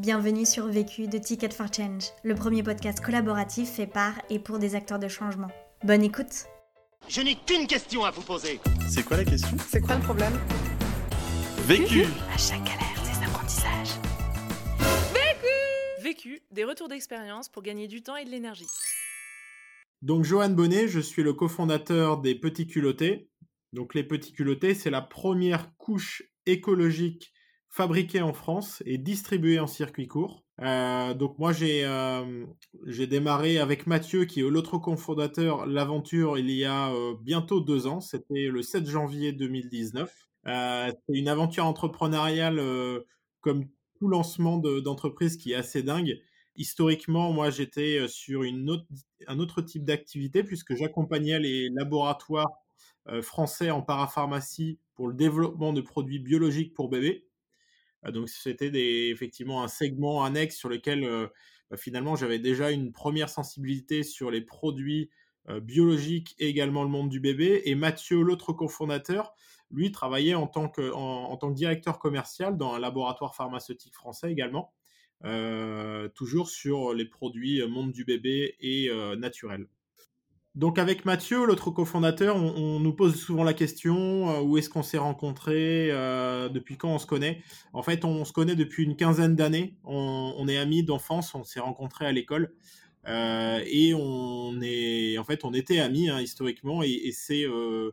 Bienvenue sur Vécu de Ticket for Change, le premier podcast collaboratif fait par et pour des acteurs de changement. Bonne écoute Je n'ai qu'une question à vous poser. C'est quoi la question? C'est quoi le problème? Vécu À chaque galère, des apprentissages. Vécu, des retours d'expérience pour gagner du temps et de l'énergie. Donc Johan Bonnet, je suis le cofondateur des Petits Culottés. Donc les Petits Culottés, c'est la première couche écologique fabriqué en France et distribué en circuit court. Euh, donc moi j'ai euh, j'ai démarré avec Mathieu qui est l'autre cofondateur l'aventure il y a euh, bientôt deux ans. C'était le 7 janvier 2019. c'est une aventure entrepreneuriale comme tout lancement d'entreprise qui est assez dingue. Historiquement, moi j'étais sur une autre, un autre type d'activité puisque j'accompagnais les laboratoires français en parapharmacie pour le développement de produits biologiques pour bébés. Ah, donc c'était effectivement un segment annexe sur lequel bah, finalement j'avais déjà une première sensibilité sur les produits biologiques et également le monde du bébé. Et Mathieu, l'autre cofondateur, lui travaillait en tant, que, directeur commercial dans un laboratoire pharmaceutique français également, toujours sur les produits monde du bébé et naturels. Donc avec Mathieu, l'autre cofondateur, on, nous pose souvent la question euh, où est-ce qu'on s'est rencontrés, euh, depuis quand on se connaît? En fait, on, se connaît depuis une quinzaine d'années. On, est amis d'enfance, on s'est rencontrés à l'école euh, et on est, en fait, on était amis hein, historiquement et, c'est euh,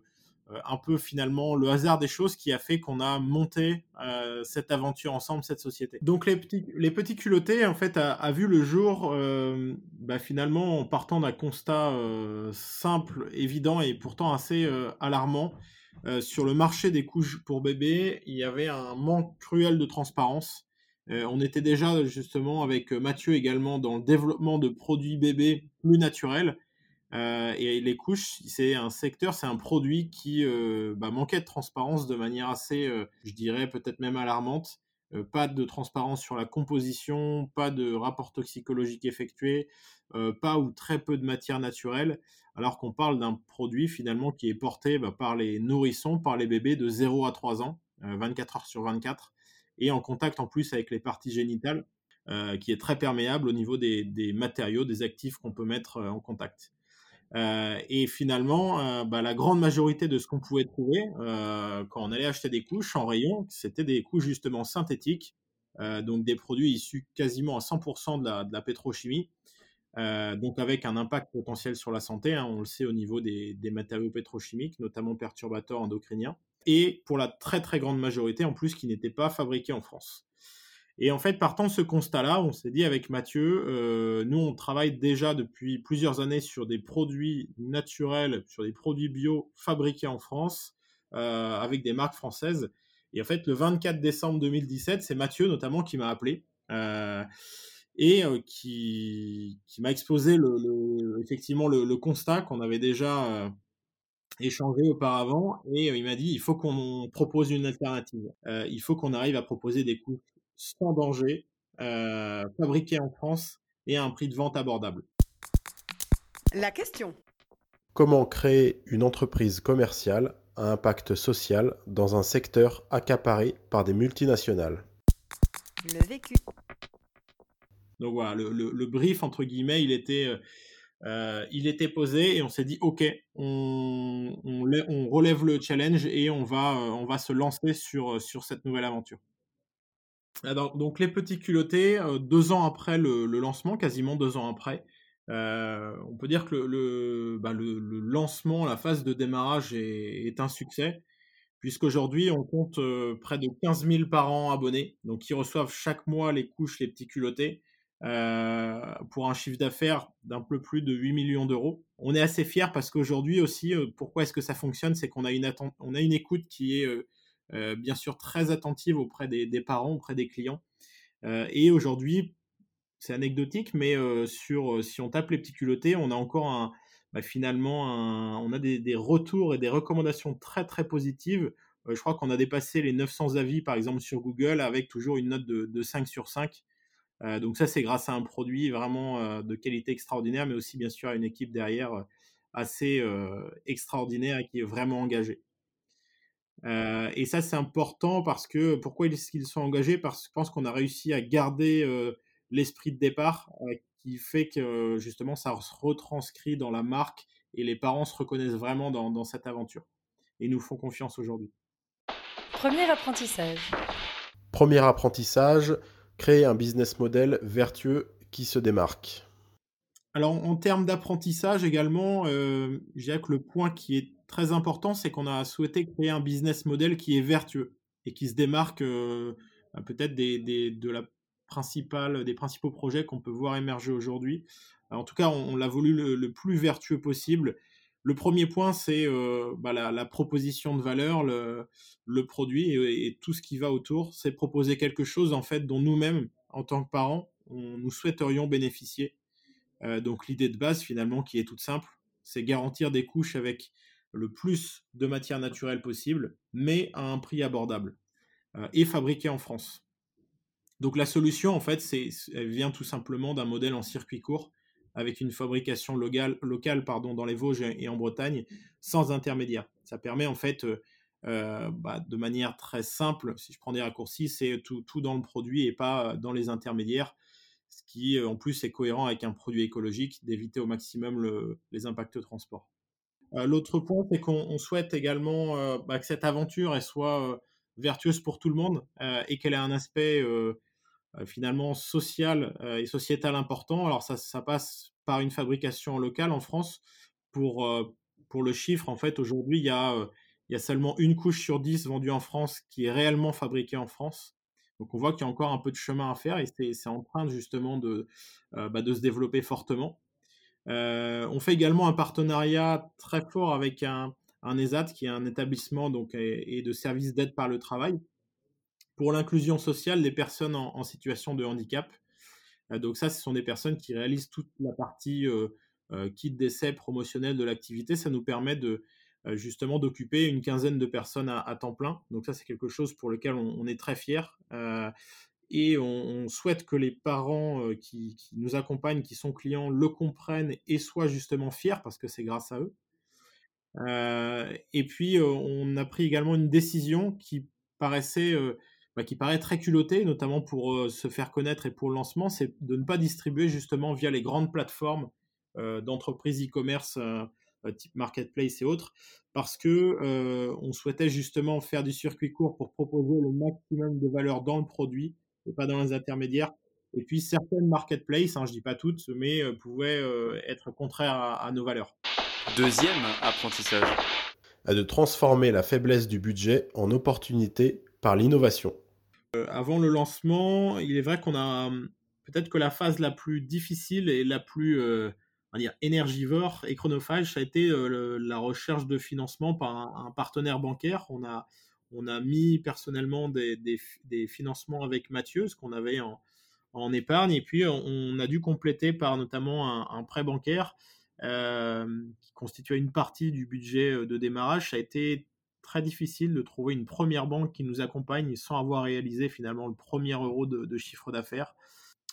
un peu finalement le hasard des choses qui a fait qu'on a monté euh, cette aventure ensemble, cette société. Donc les petits, les petits culottés en fait a, vu le jour euh, bah, finalement en partant d'un constat simple, évident et pourtant assez alarmant. sur le marché des couches pour bébés, il y avait un manque cruel de transparence. on était déjà justement avec Mathieu également dans le développement de produits bébés plus naturels. Euh, et les couches, c'est un secteur, c'est un produit qui euh, bah, manquait de transparence de manière assez, euh, je dirais peut-être même alarmante. pas de transparence sur la composition, pas de rapport toxicologique effectué, pas ou très peu de matière naturelle, alors qu'on parle d'un produit finalement qui est porté bah, par les nourrissons, par les bébés de 0 à 3 ans, 24 heures sur 24, et en contact en plus avec les parties génitales, qui est très perméable au niveau des matériaux, des actifs qu'on peut mettre en contact. Euh, et finalement, euh, bah, la grande majorité de ce qu'on pouvait trouver euh, quand on allait acheter des couches en rayon, c'était des couches justement synthétiques, donc des produits issus quasiment à 100% de la, pétrochimie, donc avec un impact potentiel sur la santé, hein, on le sait au niveau des, des, matériaux pétrochimiques, notamment perturbateurs endocriniens, et pour la très très grande majorité en plus qui n'étaient pas fabriqués en France. Et en fait, partant de ce constat-là, on s'est dit avec Mathieu, euh, nous, on travaille déjà depuis plusieurs années sur des produits naturels, sur des produits bio fabriqués en France, euh, avec des marques françaises. Et en fait, le 24 décembre 2017, c'est Mathieu notamment qui m'a appelé euh, et qui, m'a exposé le, effectivement le, constat qu'on avait déjà échangé auparavant. Et il m'a dit, il faut qu'on propose une alternative. il faut qu'on arrive à proposer des coûts sans danger, euh, fabriqué en France et à un prix de vente abordable. La question. Comment créer une entreprise commerciale à impact social dans un secteur accaparé par des multinationales? Le vécu. Donc voilà, le, brief, entre guillemets, il était, euh, il était posé et on s'est dit, OK, on, on, relève le challenge et on va, euh, on va se lancer sur, sur cette nouvelle aventure donc les petits culottés, euh, deux ans après le, lancement, quasiment deux ans après, euh, on peut dire que bah, le, lancement, la phase de démarrage est, un succès, puisqu'aujourd'hui on compte euh, près de 15 000 parents abonnés, donc qui reçoivent chaque mois les couches, les petits culottés, pour un chiffre d'affaires d'un peu plus de 8 millions d'euros. On est assez fiers parce qu'aujourd'hui aussi, pourquoi est-ce que ça fonctionne? C'est qu'on a une, écoute qui est bien sûr très attentive auprès des, parents, auprès des clients. Euh, et aujourd'hui, c'est anecdotique, mais euh, sur, si on tape les petits culottés, on a encore un, bah, finalement, on a des, retours et des recommandations très très positives. je crois qu'on a dépassé les 900 avis, par exemple, sur Google, avec toujours une note de, 5 sur 5. donc ça, c'est grâce à un produit vraiment de qualité extraordinaire, mais aussi bien sûr à une équipe derrière assez extraordinaire et qui est vraiment engagée. Euh, et ça, c'est important parce que pourquoi ils, sont engagés? Parce que je pense qu'on a réussi à garder euh, l'esprit de départ euh, qui fait que justement ça se retranscrit dans la marque et les parents se reconnaissent vraiment dans, dans cette aventure et nous font confiance aujourd'hui. Premier apprentissage. Premier apprentissage, créer un business model vertueux qui se démarque. Alors en termes d'apprentissage également, je dirais que le point qui est très important, c'est qu'on a souhaité créer un business model qui est vertueux et qui se démarque euh, bah, peut-être des, de la principale, des principaux projets qu'on peut voir émerger aujourd'hui. En tout cas, on, l'a voulu le, plus vertueux possible. Le premier point, c'est euh, bah, la, proposition de valeur, le, produit et, tout ce qui va autour. C'est proposer quelque chose en fait dont nous-mêmes, en tant que parents, nous souhaiterions bénéficier. Euh, donc l'idée de base finalement, qui est toute simple, c'est garantir des couches avec le plus de matière naturelle possible, mais à un prix abordable euh, et fabriqué en France. Donc la solution, en fait, c'est, elle vient tout simplement d'un modèle en circuit court avec une fabrication locale, dans les Vosges et en Bretagne sans intermédiaire. Ça permet en fait, euh, euh, bah, de manière très simple, si je prends des raccourcis, c'est tout, dans le produit et pas dans les intermédiaires, ce qui en plus est cohérent avec un produit écologique, d'éviter au maximum les impacts de transport. Euh, l'autre point, c'est qu'on souhaite également euh, bah, que cette aventure soit euh, vertueuse pour tout le monde et qu'elle ait un aspect finalement social et sociétal important. Alors ça, ça, passe par une fabrication locale en France. Pour, pour le chiffre, en fait, aujourd'hui, il y a, il y a seulement une couche sur dix vendue en France qui est réellement fabriquée en France. Donc on voit qu'il y a encore un peu de chemin à faire et c'est en train justement de, bah, de se développer fortement. Euh, on fait également un partenariat très fort avec un, ESAT, qui est un établissement et, de services d'aide par le travail, pour l'inclusion sociale des personnes en, situation de handicap. Euh, donc ça, ce sont des personnes qui réalisent toute la partie euh, kit d'essai promotionnel de l'activité. Ça nous permet de justement d'occuper une quinzaine de personnes à, temps plein. Donc ça, c'est quelque chose pour lequel on, est très fier et on, souhaite que les parents euh, qui, nous accompagnent, qui sont clients, le comprennent et soient justement fiers parce que c'est grâce à eux. Euh, et puis, euh, on a pris également une décision qui paraissait, bah, qui paraît très culottée, notamment pour se faire connaître et pour le lancement, c'est de ne pas distribuer justement via les grandes plateformes d'entreprises e-commerce type marketplace et autres, parce que on souhaitait justement faire du circuit court pour proposer le maximum de valeur dans le produit et pas dans les intermédiaires. Et puis certaines marketplaces, hein, je dis pas toutes, mais euh, pouvaient euh, être contraires à, nos valeurs. Deuxième apprentissage. À de transformer la faiblesse du budget en opportunité par l'innovation. Euh, avant le lancement, il est vrai qu'on a hum, peut-être que la phase la plus difficile et la plus on dire, énergivore et chronophage, ça a été la recherche de financement par un, un partenaire bancaire. On a on a mis personnellement des, financements avec Mathieu, ce qu'on avait en, épargne, et puis on, a dû compléter par notamment un, prêt bancaire euh, qui constituait une partie du budget euh, de démarrage. Ça a été très difficile de trouver une première banque qui nous accompagne sans avoir réalisé finalement le premier euro de, chiffre d'affaires.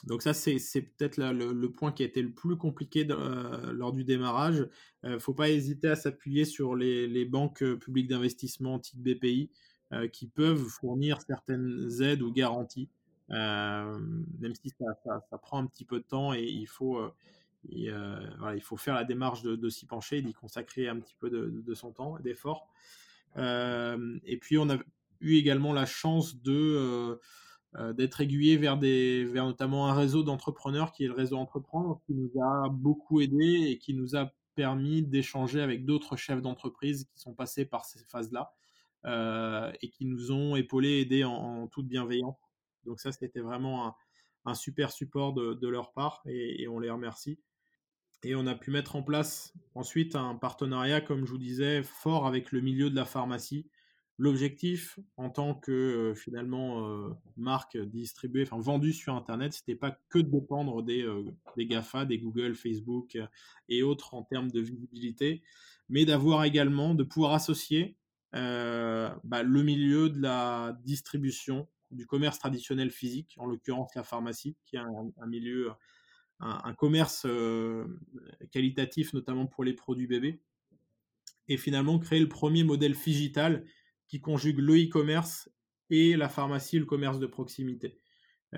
Donc ça, c'est peut-être le, point qui a été le plus compliqué euh, lors du démarrage. Il ne faut pas hésiter à s'appuyer sur les, banques publiques d'investissement type BPI euh, qui peuvent fournir certaines aides ou garanties, euh, même si ça, prend un petit peu de temps et il faut, euh, il faut faire la démarche de, s'y pencher, d'y consacrer un petit peu de, son temps et d'effort. et puis on a eu également la chance de d'être aiguillé vers des vers notamment un réseau d'entrepreneurs qui est le réseau Entreprendre qui nous a beaucoup aidé et qui nous a permis d'échanger avec d'autres chefs d'entreprise qui sont passés par ces phases-là euh, et qui nous ont épaulés, aidés en, toute bienveillance. Donc ça, c'était vraiment un, super support de, leur part et, on les remercie. Et on a pu mettre en place ensuite un partenariat, comme je vous disais, fort avec le milieu de la pharmacie. L'objectif, en tant que euh, finalement euh, marque distribuée, enfin vendue sur Internet, c'était pas que de dépendre des, des GAFA, des Google, Facebook et autres en termes de visibilité, mais d'avoir également, de pouvoir associer euh, bah, le milieu de la distribution, du commerce traditionnel physique, en l'occurrence la pharmacie, qui est un, milieu, un, commerce euh, qualitatif, notamment pour les produits bébés, et finalement créer le premier modèle digital qui conjugue le e-commerce et la pharmacie, le commerce de proximité.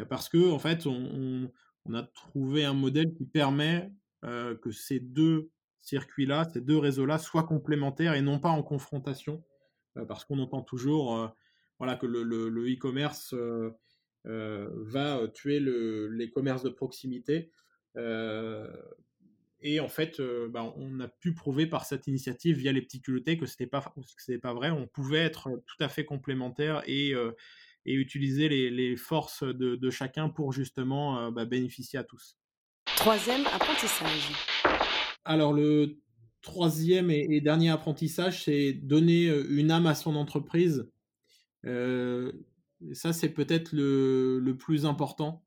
parce que en fait, on, a trouvé un modèle qui permet que ces deux circuits-là, ces deux réseaux-là soient complémentaires et non pas en confrontation, parce qu'on entend toujours voilà, que le e-commerce va tuer les commerces de proximité. Et en fait, bah, on a pu prouver par cette initiative via les petits culottés que ce n'était pas, pas vrai. On pouvait être tout à fait complémentaires et, et utiliser les, forces de, chacun pour justement bah, bénéficier à tous. Troisième apprentissage. Alors le troisième et, dernier apprentissage, c'est donner une âme à son entreprise. ça, c'est peut-être le, le, plus important.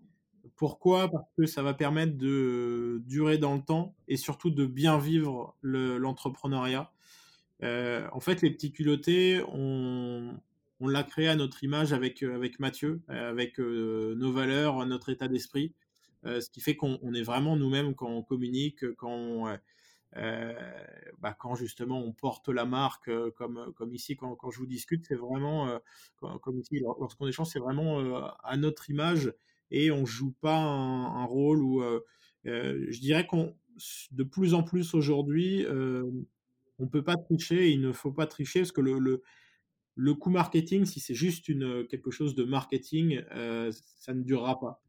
Pourquoi? Parce que ça va permettre de durer dans le temps et surtout de bien vivre l'entrepreneuriat. En fait, les petits culottés, on, l'a créé à notre image avec, avec Mathieu, avec nos valeurs, notre état d'esprit, ce qui fait qu'on est vraiment nous-mêmes quand on communique, quand bah, quand justement on porte la marque, comme, comme ici, quand, quand je vous discute, c'est vraiment, comme ici, lorsqu'on échange, c'est vraiment à notre image et on joue pas un, rôle où je dirais qu'on de plus en plus aujourd'hui on peut pas tricher, il ne faut pas tricher parce que le, le, le coût marketing, si c'est juste une, quelque chose de marketing, ça ne durera pas.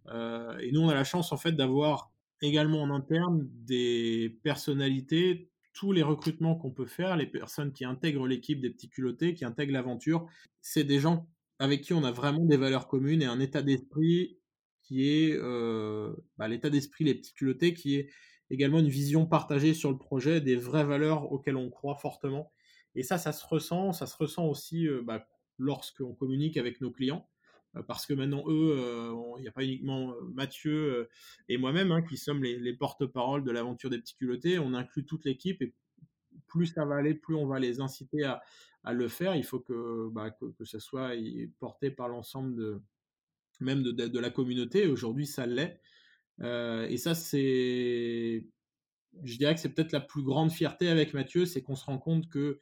et nous, on a la chance en fait d'avoir également en interne des personnalités, tous les recrutements qu'on peut faire, les personnes qui intègrent l'équipe des petits culottés, qui intègrent l'aventure, c'est des gens avec qui on a vraiment des valeurs communes et un état d'esprit qui est bah, l'état d'esprit, les petits culottés, qui est également une vision partagée sur le projet, des vraies valeurs auxquelles on croit fortement. Et ça, ça se ressent, ça se ressent aussi bah, lorsqu'on communique avec nos clients, parce que maintenant, eux, il n'y a pas uniquement Mathieu et moi-même hein, qui sommes les, porte-parole de l'aventure des petits culottés, on inclut toute l'équipe et plus ça va aller, plus on va les inciter à, le faire. Il faut que, bah, que, que ça soit porté par l'ensemble de, même de, la communauté. Aujourd'hui, ça l'est. Euh, et ça, c'est, je dirais que c'est peut-être la plus grande fierté avec Mathieu, c'est qu'on se rend compte que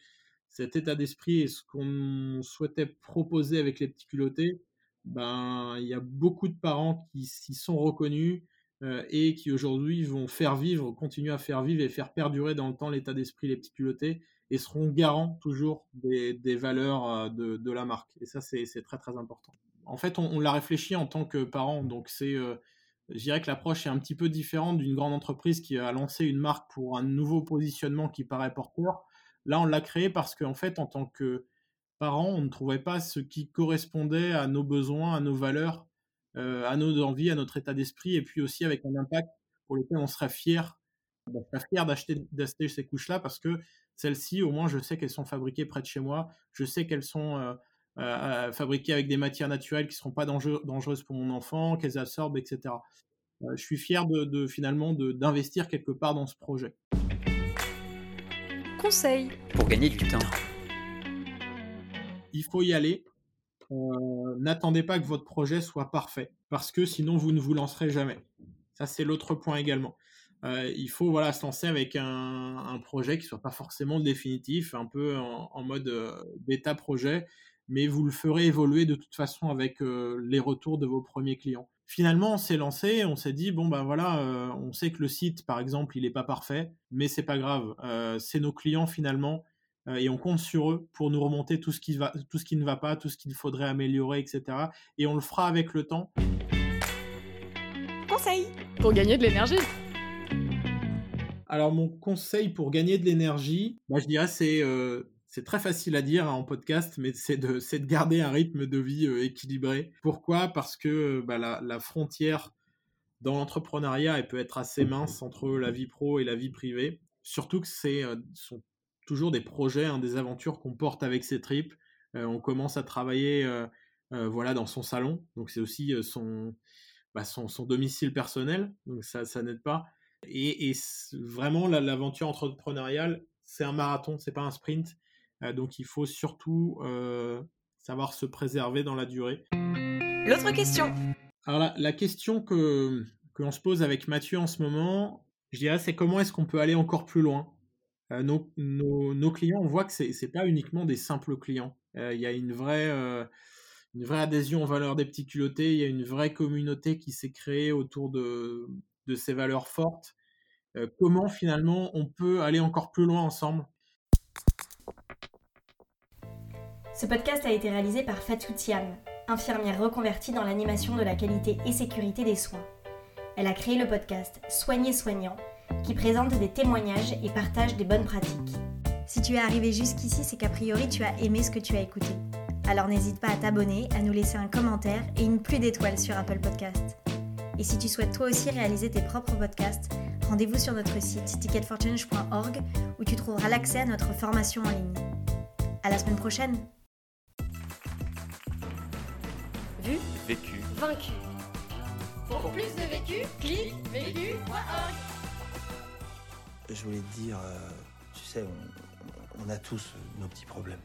cet état d'esprit et ce qu'on souhaitait proposer avec les petits culottés, ben, il y a beaucoup de parents qui s'y sont reconnus euh, et qui aujourd'hui vont faire vivre, continuer à faire vivre et faire perdurer dans le temps l'état d'esprit les petits culottés et seront garants toujours des, valeurs euh, de, de, la marque. Et ça, c'est très très important en fait, on, l'a réfléchi en tant que parent. Donc, c'est, euh, je dirais que l'approche est un petit peu différente d'une grande entreprise qui a lancé une marque pour un nouveau positionnement qui paraît porteur. Là, on l'a créé parce qu'en fait, en tant que parent, on ne trouvait pas ce qui correspondait à nos besoins, à nos valeurs, euh, à nos envies, à notre état d'esprit, et puis aussi avec un impact pour lequel on serait fier, fier d'acheter, d'acheter ces couches-là parce que celles-ci, au moins, je sais qu'elles sont fabriquées près de chez moi, je sais qu'elles sont euh, euh, fabriquées avec des matières naturelles qui ne seront pas dangereuses pour mon enfant, qu'elles absorbent, etc. Euh, je suis fier de, finalement d'investir quelque part dans ce projet. Conseil pour gagner du temps. Il faut y aller. Euh, n'attendez pas que votre projet soit parfait, parce que sinon vous ne vous lancerez jamais. Ça c'est l'autre point également. il faut voilà se lancer avec un, projet qui soit pas forcément définitif, un peu en, en mode bêta projet, mais vous le ferez évoluer de toute façon avec euh, les retours de vos premiers clients. Finalement, on s'est lancé, on s'est dit bon ben voilà, euh, on sait que le site par exemple il n'est pas parfait, mais c'est pas grave, euh, c'est nos clients finalement et on compte sur eux pour nous remonter tout ce qui va, tout ce qui ne va pas, tout ce qu'il faudrait améliorer, etc. Et on le fera avec le temps. Conseil pour gagner de l'énergie. Alors mon conseil pour gagner de l'énergie, bah, je dirais c'est c'est très facile à dire hein, en podcast, mais c'est de, de, garder un rythme de vie euh, équilibré. Pourquoi? Parce que euh, bah, la, frontière dans l'entrepreneuriat, elle peut être assez mince entre la vie pro et la vie privée. Surtout que c'est euh, sont toujours des projets, hein, des aventures qu'on porte avec ses tripes. on commence à travailler voilà, dans son salon, donc c'est aussi bah, son, domicile personnel, donc ça, n'aide pas. Et, et vraiment, l'aventure entrepreneuriale, c'est un marathon, c'est pas un sprint. Euh, donc il faut surtout euh, savoir se préserver dans la durée. L'autre question. Alors la, question que, que l'on se pose avec Mathieu en ce moment, je dirais, c'est comment est-ce qu'on peut aller encore plus loin? Euh, nos, nos, clients, on voit que ce n'est pas uniquement des simples clients. Il y a une vraie, une vraie adhésion aux valeurs des petits culottés. Il y a une vraie communauté qui s'est créée autour de, de ces valeurs fortes. comment finalement on peut aller encore plus loin ensemble? Ce podcast a été réalisé par Fatou Thiam, infirmière reconvertie dans l'animation de la qualité et sécurité des soins. Elle a créé le podcast Soigner soignant, qui présente des témoignages et partage des bonnes pratiques. Si tu es arrivé jusqu'ici, c'est qu'a priori tu as aimé ce que tu as écouté. Alors n'hésite pas à t'abonner, à nous laisser un commentaire et une pluie d'étoiles sur Apple Podcast. Et si tu souhaites toi aussi réaliser tes propres podcasts, rendez-vous sur notre site ticketforchange.org où tu trouveras l'accès à notre formation en ligne. À la semaine prochaine! Vu, Vécu. vaincu. Pour plus de vécu, clique vécu.org. Je voulais te dire, euh, tu sais, on, on a tous nos petits problèmes.